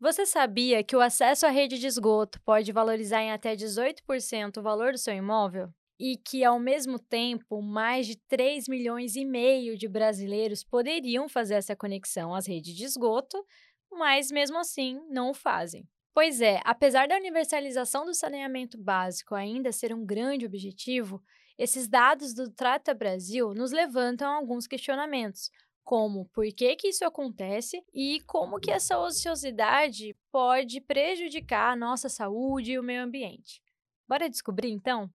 Você sabia que o acesso à rede de esgoto pode valorizar em até 18% o valor do seu imóvel? E que, ao mesmo tempo, mais de 3 milhões e meio de brasileiros poderiam fazer essa conexão às redes de esgoto, mas mesmo assim não o fazem. Pois é, apesar da universalização do saneamento básico ainda ser um grande objetivo, esses dados do Trata Brasil nos levantam alguns questionamentos, como por que, que isso acontece e como que essa ociosidade pode prejudicar a nossa saúde e o meio ambiente. Bora descobrir então?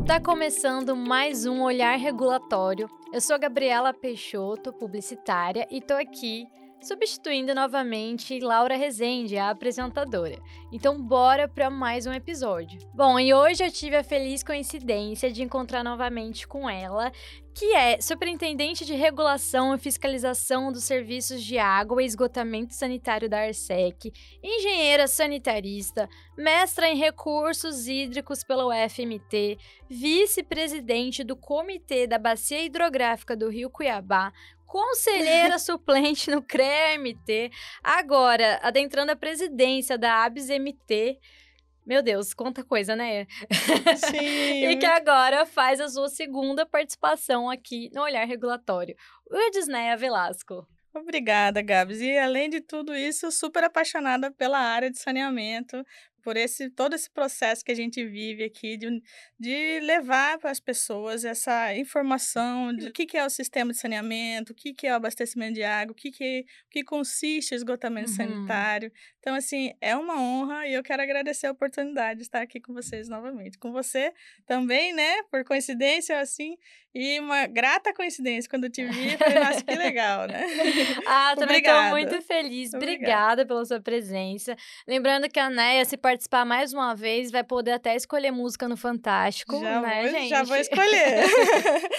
Está começando mais um Olhar Regulatório. Eu sou Gabriela Peixoto, publicitária, e estou aqui substituindo novamente Laura Rezende, a apresentadora. Então, bora para mais um episódio. Bom, e hoje eu tive a feliz coincidência de encontrar novamente com ela, que é superintendente de regulação e fiscalização dos serviços de água e esgotamento sanitário da Arsec, engenheira sanitarista, mestra em recursos hídricos pela UFMT, vice-presidente do Comitê da Bacia Hidrográfica do Rio Cuiabá, conselheira suplente no CREA-MT, agora adentrando a presidência da ABS-MT. Meu Deus, quanta coisa, né? Sim. e que agora faz a sua segunda participação aqui no Olhar Regulatório. O Edisneia Velasco. Obrigada, Gabs. E além de tudo isso, super apaixonada pela área de saneamento, por esse todo esse processo que a gente vive aqui de, de levar para as pessoas essa informação de o que, que é o sistema de saneamento, o que, que é o abastecimento de água, o que, que, o que consiste o esgotamento uhum. sanitário. Então, assim, é uma honra e eu quero agradecer a oportunidade de estar aqui com vocês novamente. Com você também, né? Por coincidência, assim, e uma grata coincidência quando eu te vi, falei, nossa, que legal, né? ah, também estou muito feliz. Obrigada. Obrigada pela sua presença. Lembrando que a Neia, se participar mais uma vez, vai poder até escolher música no Fantástico, já né, vou, gente? Já vou escolher.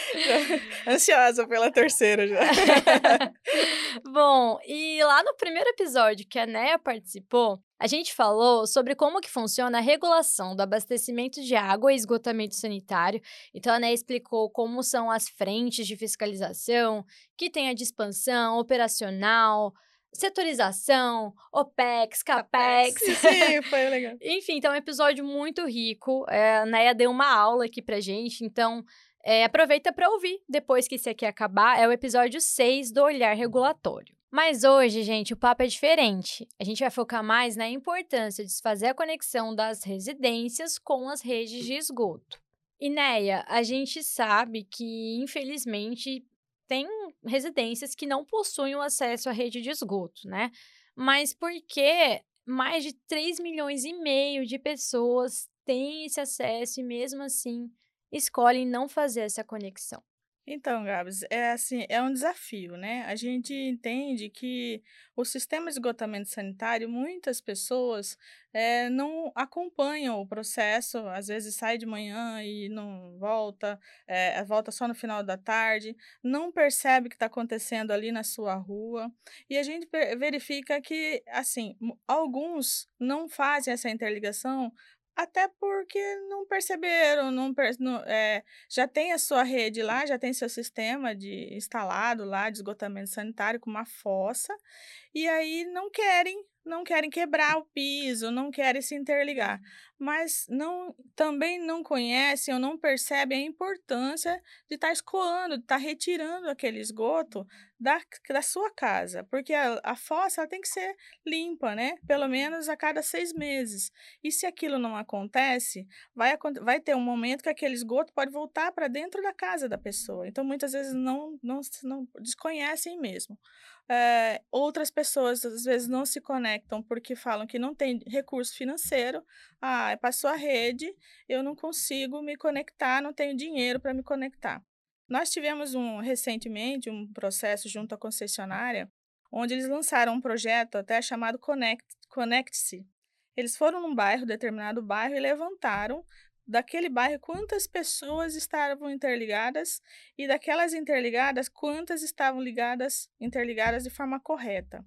Ansiosa pela terceira já. Bom, e lá no primeiro episódio que a Neia participou, a gente falou sobre como que funciona a regulação do abastecimento de água e esgotamento sanitário. Então, a Né explicou como são as frentes de fiscalização, que tem a de expansão, operacional, setorização, OPEX, CAPEX. Sim, foi legal. Enfim, então é um episódio muito rico. É, a Neia deu uma aula aqui pra gente, então é, aproveita para ouvir depois que esse aqui acabar. É o episódio 6 do Olhar Regulatório. Mas hoje, gente, o papo é diferente. A gente vai focar mais na importância de se fazer a conexão das residências com as redes de esgoto. Neia, a gente sabe que, infelizmente, tem residências que não possuem o acesso à rede de esgoto, né? Mas por que mais de 3 milhões e meio de pessoas têm esse acesso e, mesmo assim, escolhem não fazer essa conexão? Então, Gabs, é assim, é um desafio, né? A gente entende que o sistema de esgotamento sanitário, muitas pessoas é, não acompanham o processo, às vezes sai de manhã e não volta, é, volta só no final da tarde, não percebe o que está acontecendo ali na sua rua, e a gente verifica que, assim, alguns não fazem essa interligação até porque não perceberam, não, não é, já tem a sua rede lá, já tem seu sistema de instalado lá de esgotamento sanitário com uma fossa, e aí não querem não querem quebrar o piso, não querem se interligar, mas não também não conhecem ou não percebem a importância de estar tá escoando, de estar tá retirando aquele esgoto da, da sua casa, porque a, a fossa tem que ser limpa, né? Pelo menos a cada seis meses. E se aquilo não acontece, vai, vai ter um momento que aquele esgoto pode voltar para dentro da casa da pessoa. Então, muitas vezes não, não, não desconhecem mesmo. É, outras pessoas às vezes não se conectam porque falam que não tem recurso financeiro. Ah, é para sua rede, eu não consigo me conectar, não tenho dinheiro para me conectar. Nós tivemos um recentemente um processo junto à concessionária, onde eles lançaram um projeto até chamado Connect, Connect-se. Eles foram num bairro, determinado bairro, e levantaram daquele bairro quantas pessoas estavam interligadas e daquelas interligadas quantas estavam ligadas interligadas de forma correta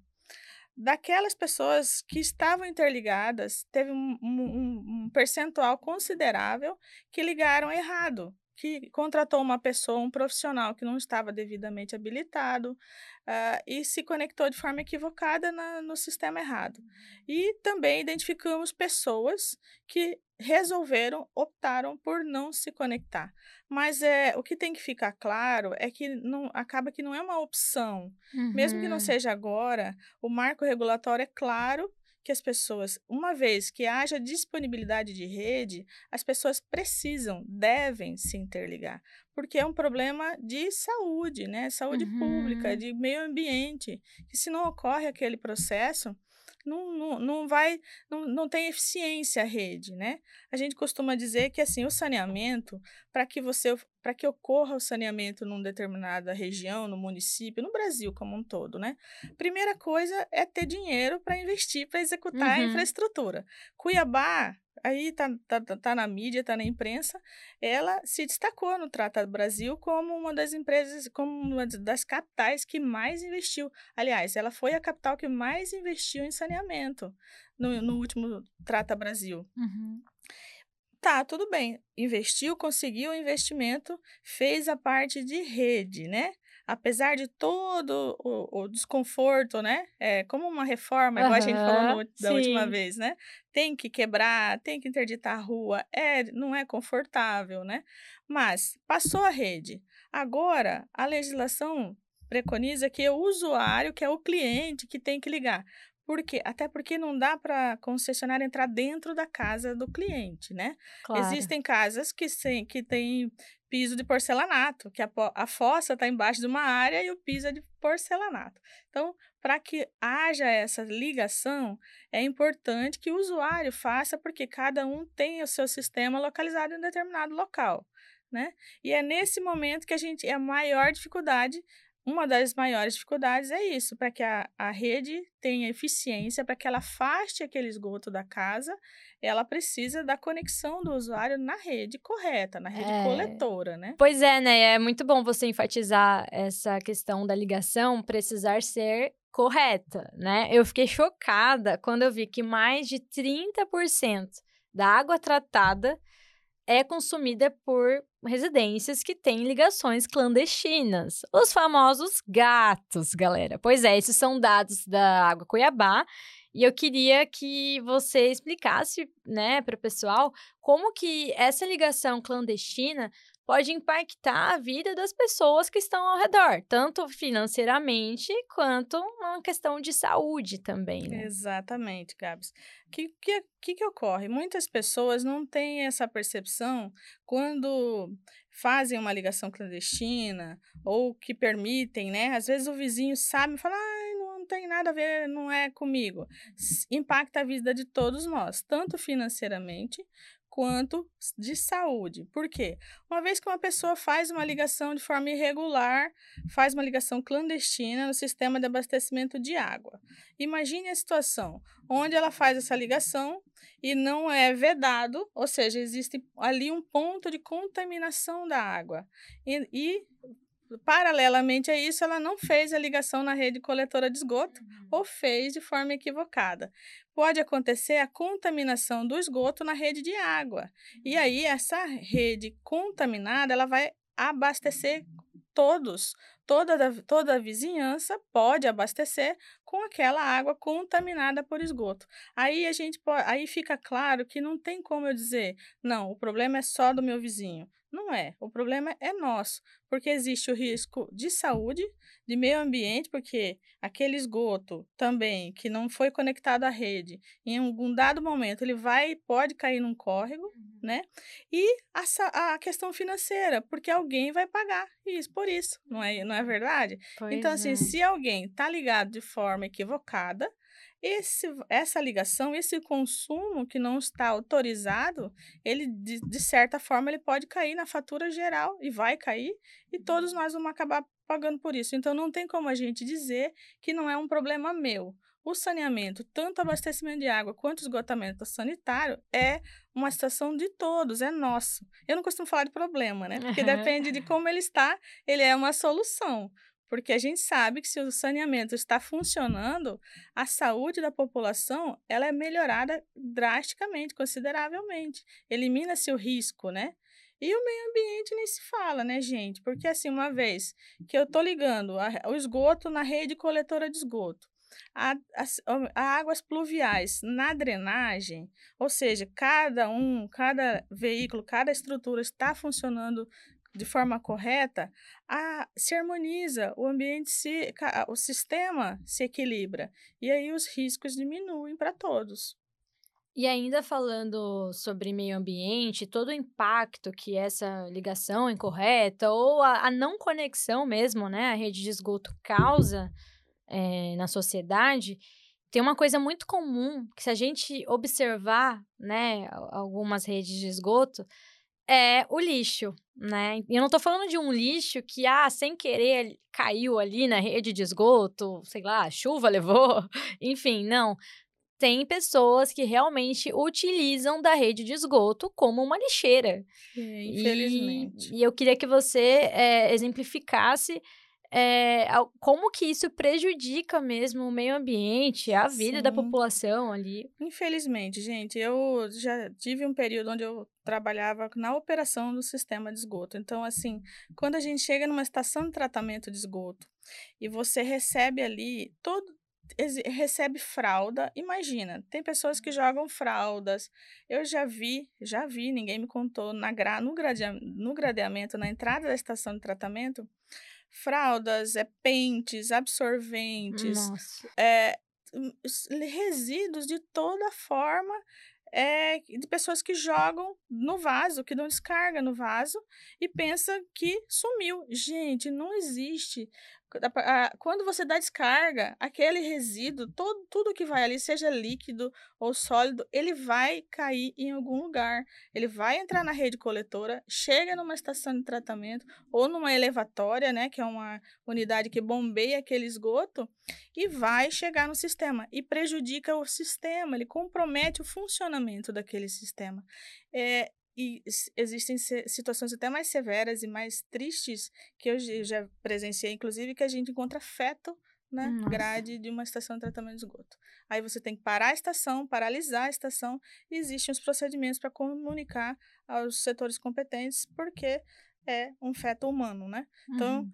daquelas pessoas que estavam interligadas teve um, um, um percentual considerável que ligaram errado que contratou uma pessoa, um profissional que não estava devidamente habilitado uh, e se conectou de forma equivocada na, no sistema errado. E também identificamos pessoas que resolveram, optaram por não se conectar. Mas é, o que tem que ficar claro é que não, acaba que não é uma opção. Uhum. Mesmo que não uhum. seja agora, o marco regulatório é claro que as pessoas, uma vez que haja disponibilidade de rede, as pessoas precisam, devem se interligar, porque é um problema de saúde, né? Saúde uhum. pública, de meio ambiente, que se não ocorre aquele processo, não, não, não vai, não, não tem eficiência a rede, né? A gente costuma dizer que assim, o saneamento, para que você, para que ocorra o saneamento numa determinada região, no município, no Brasil como um todo, né? Primeira coisa é ter dinheiro para investir, para executar uhum. a infraestrutura. Cuiabá aí tá, tá, tá, tá na mídia, tá na imprensa, ela se destacou no Tratado Brasil como uma das empresas, como uma das capitais que mais investiu. Aliás, ela foi a capital que mais investiu em saneamento no, no último Trata Brasil. Uhum. Tá, tudo bem. Investiu, conseguiu o investimento, fez a parte de rede, né? apesar de todo o, o desconforto, né? É como uma reforma, igual uhum, a gente falou no, da sim. última vez, né? Tem que quebrar, tem que interditar a rua, é, não é confortável, né? Mas passou a rede. Agora, a legislação preconiza que é o usuário, que é o cliente, que tem que ligar. Por quê? Até porque não dá para a concessionária entrar dentro da casa do cliente, né? Claro. Existem casas que, sem, que têm piso de porcelanato, que a, a fossa está embaixo de uma área e o piso é de porcelanato. Então, para que haja essa ligação, é importante que o usuário faça, porque cada um tem o seu sistema localizado em um determinado local. Né? E é nesse momento que a gente é a maior dificuldade uma das maiores dificuldades é isso, para que a, a rede tenha eficiência, para que ela afaste aquele esgoto da casa, ela precisa da conexão do usuário na rede correta, na rede é... coletora, né? Pois é, né? É muito bom você enfatizar essa questão da ligação precisar ser correta, né? Eu fiquei chocada quando eu vi que mais de 30% da água tratada é consumida por residências que têm ligações clandestinas, os famosos gatos, galera. Pois é, esses são dados da Água Cuiabá e eu queria que você explicasse, né, para o pessoal como que essa ligação clandestina pode impactar a vida das pessoas que estão ao redor, tanto financeiramente quanto uma questão de saúde também. Né? Exatamente, Gabs. O que, que, que, ocorre? Muitas pessoas não têm essa percepção quando fazem uma ligação clandestina ou que permitem, né? Às vezes o vizinho sabe e fala, ah, não tem nada a ver, não é comigo. Impacta a vida de todos nós, tanto financeiramente quanto de saúde. Por quê? Uma vez que uma pessoa faz uma ligação de forma irregular, faz uma ligação clandestina no sistema de abastecimento de água. Imagine a situação onde ela faz essa ligação e não é vedado, ou seja, existe ali um ponto de contaminação da água. E, e paralelamente a isso, ela não fez a ligação na rede coletora de esgoto uhum. ou fez de forma equivocada. Pode acontecer a contaminação do esgoto na rede de água. E uhum. aí, essa rede contaminada, ela vai abastecer todos, toda a, toda a vizinhança pode abastecer com aquela água contaminada por esgoto. Aí a gente pode, aí fica claro que não tem como eu dizer, não, o problema é só do meu vizinho. Não é. O problema é nosso, porque existe o risco de saúde, de meio ambiente, porque aquele esgoto também que não foi conectado à rede, em algum dado momento ele vai pode cair num córrego, uhum. né? E a, a, questão financeira, porque alguém vai pagar isso por isso, não é, não é verdade? Pois então assim, é. se alguém está ligado de forma equivocada, esse, essa ligação, esse consumo que não está autorizado, ele de, de, certa forma ele pode cair na fatura geral e vai cair e todos nós vamos acabar pagando por isso. Então não tem como a gente dizer que não é um problema meu. O saneamento, tanto abastecimento de água quanto esgotamento sanitário, é uma situação de todos, é nosso. Eu não costumo falar de problema, né? Porque depende de como ele está, ele é uma solução. Porque a gente sabe que se o saneamento está funcionando, a saúde da população ela é melhorada drasticamente, consideravelmente. Elimina-se o risco, né? E o meio ambiente nem se fala, né, gente? Porque assim, uma vez que eu tô ligando a, o esgoto na rede coletora de esgoto, a, a, a, águas pluviais na drenagem, ou seja, cada um, cada veículo, cada estrutura está funcionando de forma correta, a, se harmoniza, o ambiente se, o sistema se equilibra e aí os riscos diminuem para todos. E ainda falando sobre meio ambiente, todo o impacto que essa ligação incorreta ou a, a não conexão mesmo, né, a rede de esgoto causa é, na sociedade, tem uma coisa muito comum que se a gente observar, né, algumas redes de esgoto, é o lixo, né? E eu não tô falando de um lixo que, ah, sem querer caiu ali na rede de esgoto, sei lá, chuva levou, enfim, não tem pessoas que realmente utilizam da rede de esgoto como uma lixeira. É, infelizmente. E, e, eu queria que você é, exemplificasse é, como que isso prejudica mesmo o meio ambiente, a vida Sim. da população ali. Infelizmente, gente, eu já tive um período onde eu trabalhava na operação do sistema de esgoto. Então, assim, quando a gente chega numa estação de tratamento de esgoto e você recebe ali todo recebe fralda. Imagina, tem pessoas que jogam fraldas. Eu já vi, já vi, ninguém me contou, na gra, no, gradea, no gradeamento, na entrada da estação de tratamento, fraldas, é, pentes, absorventes, é, resíduos de toda forma é, de pessoas que jogam no vaso, que não descarga no vaso e pensa que sumiu. Gente, não existe quando você dá descarga, aquele resíduo, todo, tudo que vai ali, seja líquido ou sólido, ele vai cair em algum lugar. Ele vai entrar na rede coletora, chega numa estação de tratamento ou numa elevatória, né, que é uma unidade que bombeia aquele esgoto, e vai chegar no sistema e prejudica o sistema, ele compromete o funcionamento daquele sistema. É, e existem situações até mais severas e mais tristes que eu já presenciei, inclusive, que a gente encontra feto na né, grade de uma estação de tratamento de esgoto. Aí você tem que parar a estação, paralisar a estação, e existem os procedimentos para comunicar aos setores competentes, porque é um feto humano, né? Então, uhum.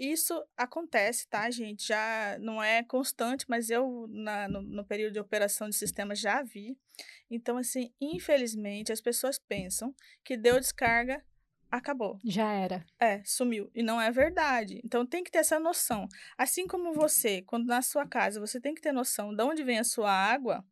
Isso acontece, tá, gente? Já não é constante, mas eu, na, no, no, período de operação de sistema, já vi. Então, assim, infelizmente, as pessoas pensam que deu descarga, acabou. Já era. É, sumiu. E não é verdade. Então, tem que ter essa noção. Assim como você, quando na sua casa, você tem que ter noção de onde vem a sua água,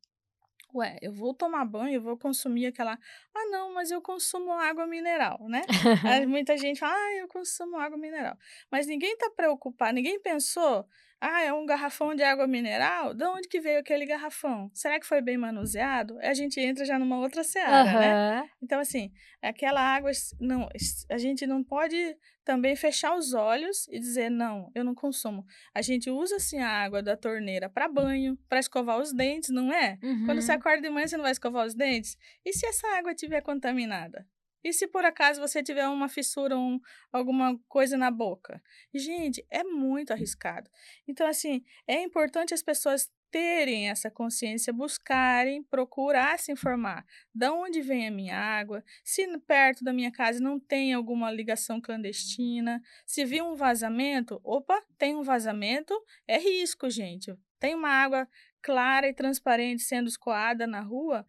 Ué, eu vou tomar banho, eu vou consumir aquela. Ah, não, mas eu consumo água mineral, né? Aí muita gente fala, ah, eu consumo água mineral. Mas ninguém tá preocupado, ninguém pensou ah, é um garrafão de água mineral? De onde que veio aquele garrafão? Será que foi bem manuseado? A gente entra já numa outra seara, uhum. né? Então, assim, aquela água, não, a gente não pode também fechar os olhos e dizer, não, eu não consumo. A gente usa, assim, a água da torneira para banho, para escovar os dentes, não é? Uhum. Quando você uhum. acorda de manhã, você não vai escovar os dentes? E se essa água estiver contaminada? E se por acaso você tiver uma fissura, um, alguma coisa na boca? Gente, é muito arriscado. Então, assim, é importante as pessoas terem essa consciência, buscarem, procurar se informar. De onde vem a minha água? Se perto da minha casa não tem alguma ligação clandestina? Se viu um vazamento, opa, tem um vazamento, é risco, gente. Tem uma água clara e transparente sendo escoada na rua,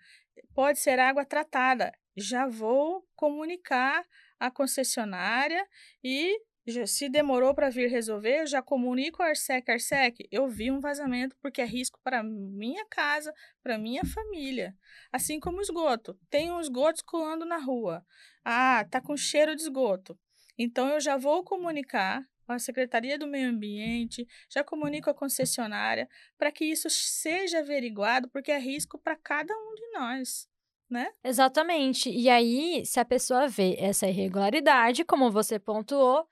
pode ser água tratada já vou comunicar à concessionária e se demorou para vir resolver, já comunico ao Arsec, Arsec, eu vi um vazamento porque é risco para minha casa, para minha família. Assim como esgoto. Tem um esgoto escoando na rua. Ah, tá com cheiro de esgoto. Então eu já vou comunicar à Secretaria do Meio Ambiente, já comunico à concessionária para que isso seja averiguado, porque é risco para cada um de nós né? Exatamente. E aí, se a pessoa vê essa irregularidade, como você pontuou,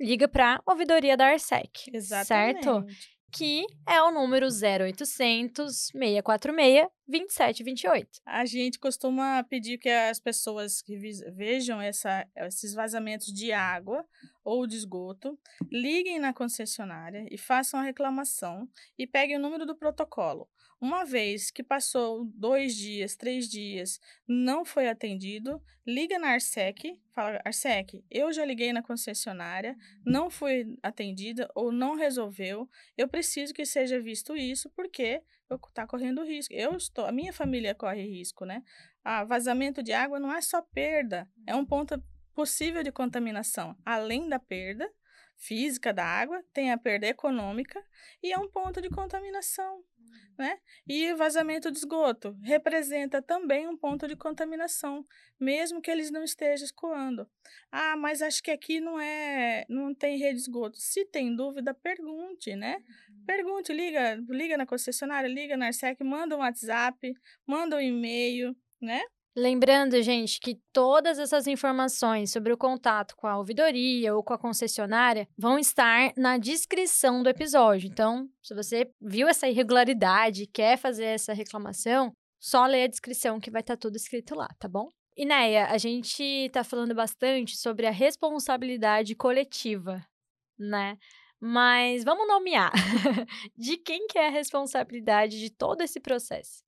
liga para a ouvidoria da Arsec. Exatamente. Certo? Que é o número 0800 646 27 e 28. A gente costuma pedir que as pessoas que vejam essa, esses vazamentos de água ou de esgoto liguem na concessionária e façam a reclamação e peguem o número do protocolo. Uma vez que passou dois dias, três dias, não foi atendido, liga na Arsec, fala, Arsec, eu já liguei na concessionária, não fui atendida ou não resolveu, eu preciso que seja visto isso, porque está correndo risco. Eu estou, a minha família corre risco, né? Ah, vazamento de água não é só perda, é um ponto possível de contaminação. Além da perda física da água, tem a perda econômica e é um ponto de contaminação né? E vazamento de esgoto representa também um ponto de contaminação, mesmo que eles não estejam escoando. Ah, mas acho que aqui não é, não tem rede de esgoto. Se tem dúvida, pergunte, né? Uhum. Pergunte, liga, liga na concessionária, liga na Arsec, manda um WhatsApp, manda um e-mail, né? Lembrando, gente, que todas essas informações sobre o contato com a ouvidoria ou com a concessionária vão estar na descrição do episódio. Então, se você viu essa irregularidade e quer fazer essa reclamação, só lê a descrição que vai estar tudo escrito lá, tá bom? Inéia, a gente está falando bastante sobre a responsabilidade coletiva, né? Mas vamos nomear. de quem que é a responsabilidade de todo esse processo?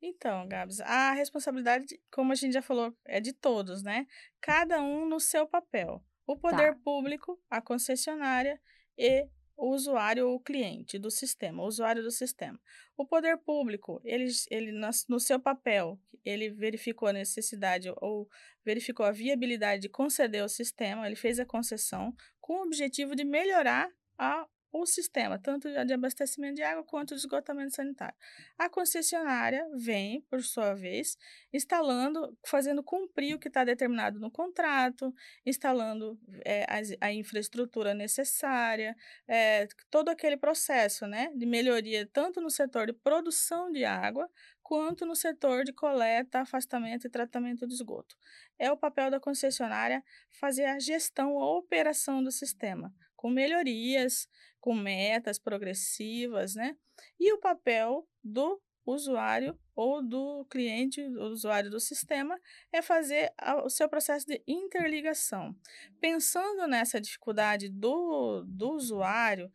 Então, Gabs, a responsabilidade, como a gente já falou, é de todos, né? Cada um no seu papel. O poder tá. público, a concessionária e o usuário ou o cliente do sistema, o usuário do sistema. O poder público, ele, ele no seu papel, ele verificou a necessidade ou verificou a viabilidade de conceder o sistema, ele fez a concessão com o objetivo de melhorar a o sistema, tanto de abastecimento de água quanto de esgotamento sanitário. A concessionária vem, por sua vez, instalando, fazendo cumprir o que está determinado no contrato, instalando é, a, a, infraestrutura necessária, é, todo aquele processo né, de melhoria, tanto no setor de produção de água, quanto no setor de coleta, afastamento e tratamento de esgoto. É o papel da concessionária fazer a gestão, a operação do sistema, com melhorias, com metas progressivas, né? E o papel do usuário ou do cliente, o usuário do sistema, é fazer o seu processo de interligação. Pensando nessa dificuldade do, do usuário,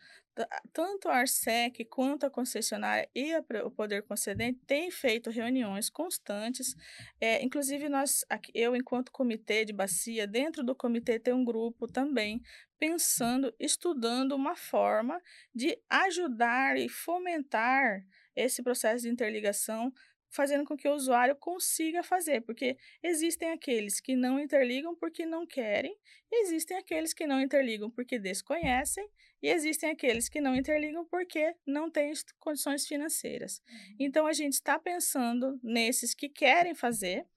tanto a Arsec quanto a concessionária e a, o poder concedente têm feito reuniões constantes. É, inclusive, nós, eu, enquanto comitê de bacia, dentro do comitê tem um grupo também pensando, estudando uma forma de ajudar e fomentar esse processo de interligação fazendo com que o usuário consiga fazer, porque existem aqueles que não interligam porque não querem, existem aqueles que não interligam porque desconhecem, e existem aqueles que não interligam porque não têm condições financeiras. Uhum. Então, a gente está pensando nesses que querem fazer,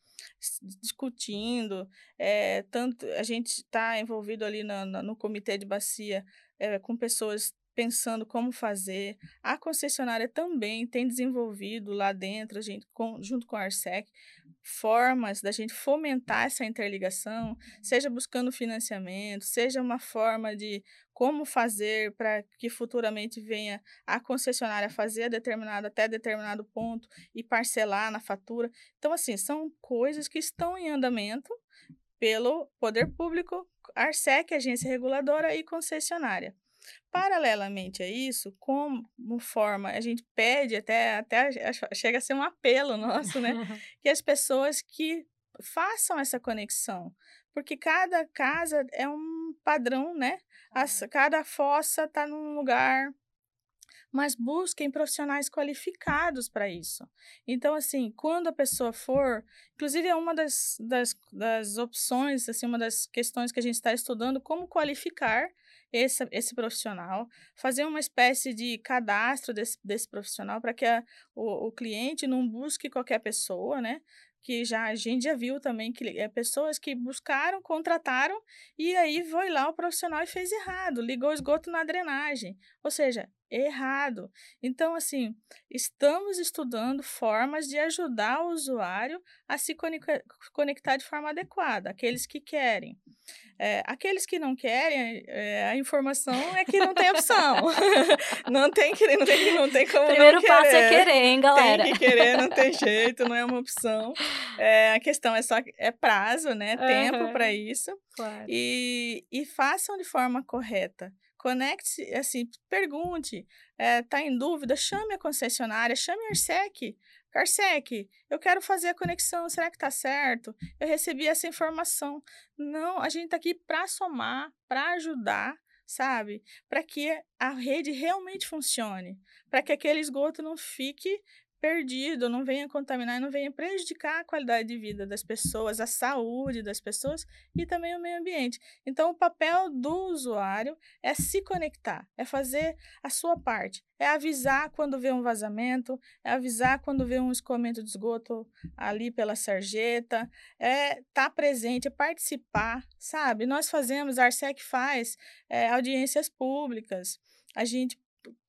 discutindo, é, tanto a gente está envolvido ali no, comitê de bacia é, com pessoas pensando como fazer. A concessionária também tem desenvolvido lá dentro, a gente, com, junto com a Arsec, formas da gente fomentar essa interligação, seja buscando financiamento, seja uma forma de como fazer para que futuramente venha a concessionária fazer determinado até determinado ponto e parcelar na fatura. Então, assim, são coisas que estão em andamento pelo poder público, Arsec, agência reguladora e concessionária. Paralelamente a isso, como forma, a gente pede até, até chega a ser um apelo nosso, né? que as pessoas que façam essa conexão, porque cada casa é um padrão, né? As, cada fossa está num lugar, mas busquem profissionais qualificados para isso. Então, assim, quando a pessoa for, inclusive é uma das, das, das opções, assim, uma das questões que a gente está estudando, como qualificar esse, esse profissional, fazer uma espécie de cadastro desse, desse profissional para que a, o, o cliente não busque qualquer pessoa, né? que já a gente já viu também que é pessoas que buscaram, contrataram e aí foi lá o profissional e fez errado, ligou o esgoto na drenagem. Ou seja, errado. Então, assim, estamos estudando formas de ajudar o usuário a se conectar de forma adequada, aqueles que querem. É, aqueles que não querem, é, a informação é que não tem opção. não tem que não tem, não tem como Primeiro não querer. passo é querer, hein, galera? Tem que querer, não tem jeito, não é uma opção. É, a questão é só é prazo, né? Uhum. Tempo para isso. Claro. E, e façam de forma correta. Conecte, assim, pergunte, é, tá em dúvida, chame a concessionária, chame a Arsec. Arsec, eu quero fazer a conexão, será que tá certo? Eu recebi essa informação. Não, a gente tá aqui para somar, para ajudar, sabe? Para que a rede realmente funcione, para que aquele esgoto não fique perdido, não venha contaminar, não venha prejudicar a qualidade de vida das pessoas, a saúde das pessoas e também o meio ambiente. Então, o papel do usuário é se conectar, é fazer a sua parte, é avisar quando vê um vazamento, é avisar quando vê um escoamento de esgoto ali pela sarjeta, é estar tá presente, é participar, sabe? Nós fazemos, a Arsec faz é, audiências públicas, a gente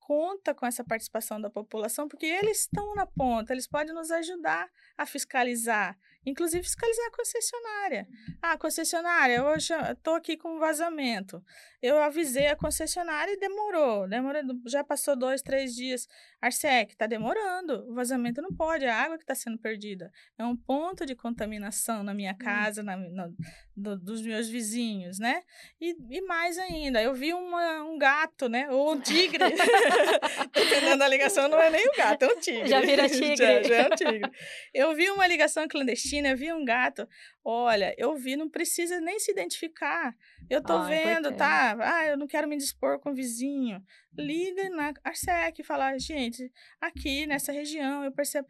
conta com essa participação da população, porque eles estão na ponta, eles podem nos ajudar a fiscalizar, inclusive fiscalizar a concessionária. Ah, concessionária, hoje estou aqui com vazamento. Eu avisei a concessionária e demorou, demorou, já passou dois, três dias. Arsec, está demorando, o vazamento não pode, é a água que está sendo perdida. É um ponto de contaminação na minha hum. casa, na, na do, dos meus vizinhos, né? E, e mais ainda, eu vi uma, um gato, né? Ou um tigre. Dependendo da ligação, não é nem o gato, é um tigre. Já vira tigre. já, já é um tigre. Eu vi uma ligação clandestina, eu vi um gato. Olha, eu vi, não precisa nem se identificar. Eu tô Ai, vendo, tá? Ah, eu não quero me dispor com o vizinho. Liga na Arsec e fala, gente, aqui nessa região eu percebo.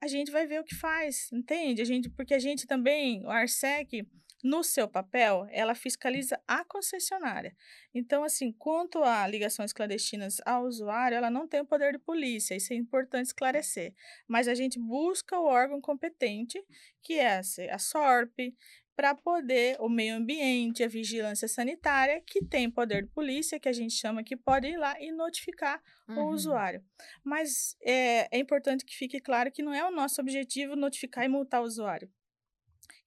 A gente vai ver o que faz, entende? A gente, porque a gente também, o Arsec, no seu papel, ela fiscaliza a concessionária. Então, assim, quanto a ligações clandestinas ao usuário, ela não tem o poder de polícia, isso é importante esclarecer. Mas a gente busca o órgão competente, que é a SORP, para poder o meio ambiente, a vigilância sanitária, que tem poder de polícia, que a gente chama que pode ir lá e notificar uhum. o usuário. Mas é, é importante que fique claro que não é o nosso objetivo notificar e multar o usuário.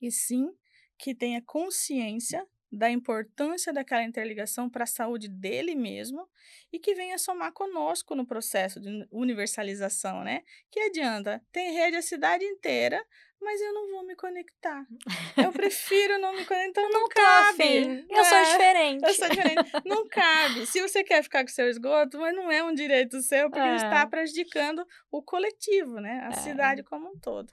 E sim que tenha consciência da importância daquela interligação para a saúde dele mesmo e que venha somar conosco no processo de universalização, né? Que adianta? Tem rede a cidade inteira, mas eu não vou me conectar. Eu prefiro não me conectar. Então não, não cabe. Eu é, sou diferente. Eu sou diferente. Não cabe. Se você quer ficar com seu esgoto, mas não é um direito seu, porque é. está prejudicando o coletivo, né? A é. cidade como um todo.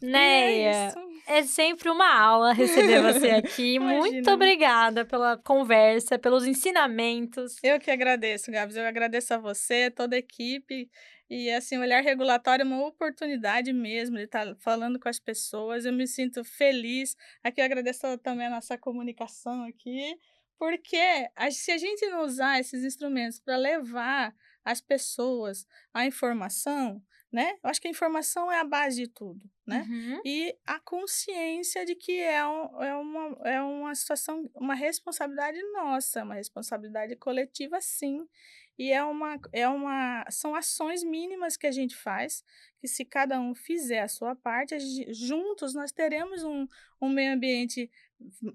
Neia, é, é, sempre uma aula receber você aqui. Muito obrigada pela conversa, pelos ensinamentos. Eu que agradeço, Gabs. Eu agradeço a você, toda a equipe. E, assim, o olhar regulatório é uma oportunidade mesmo de estar falando com as pessoas. Eu me sinto feliz. Aqui eu agradeço também a nossa comunicação aqui, porque se a gente não usar esses instrumentos para levar as pessoas a informação, né? Eu acho que a informação é a base de tudo, né? Uhum. E a consciência de que é, um, é, uma, é uma situação, uma responsabilidade nossa, uma responsabilidade coletiva, sim. E é uma, é uma, são ações mínimas que a gente faz, que se cada um fizer a sua parte, a gente, juntos nós teremos um, um meio ambiente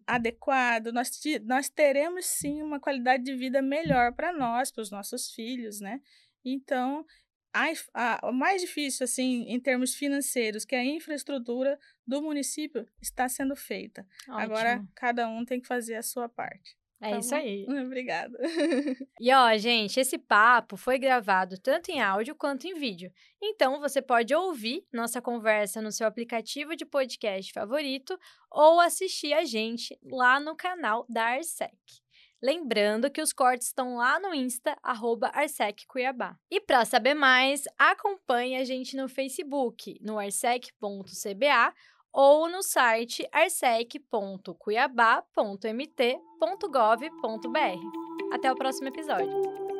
adequado, nós, nós teremos sim uma qualidade de vida melhor para nós, para os nossos filhos, né? Então, a, a, o mais difícil, assim, em termos financeiros, que é a infraestrutura do município está sendo feita. Ótimo. Agora, cada um tem que fazer a sua parte. É tá isso bom? aí. Obrigada. E ó, gente, esse papo foi gravado tanto em áudio quanto em vídeo. Então, você pode ouvir nossa conversa no seu aplicativo de podcast favorito ou assistir a gente lá no canal da Arsec. Lembrando que os cortes estão lá no Insta, arroba Arsec Cuiabá. E para saber mais, acompanhe a gente no Facebook, no arsec.cba ou no site arsec.cuiabá.mt.gov.br. Até o próximo episódio.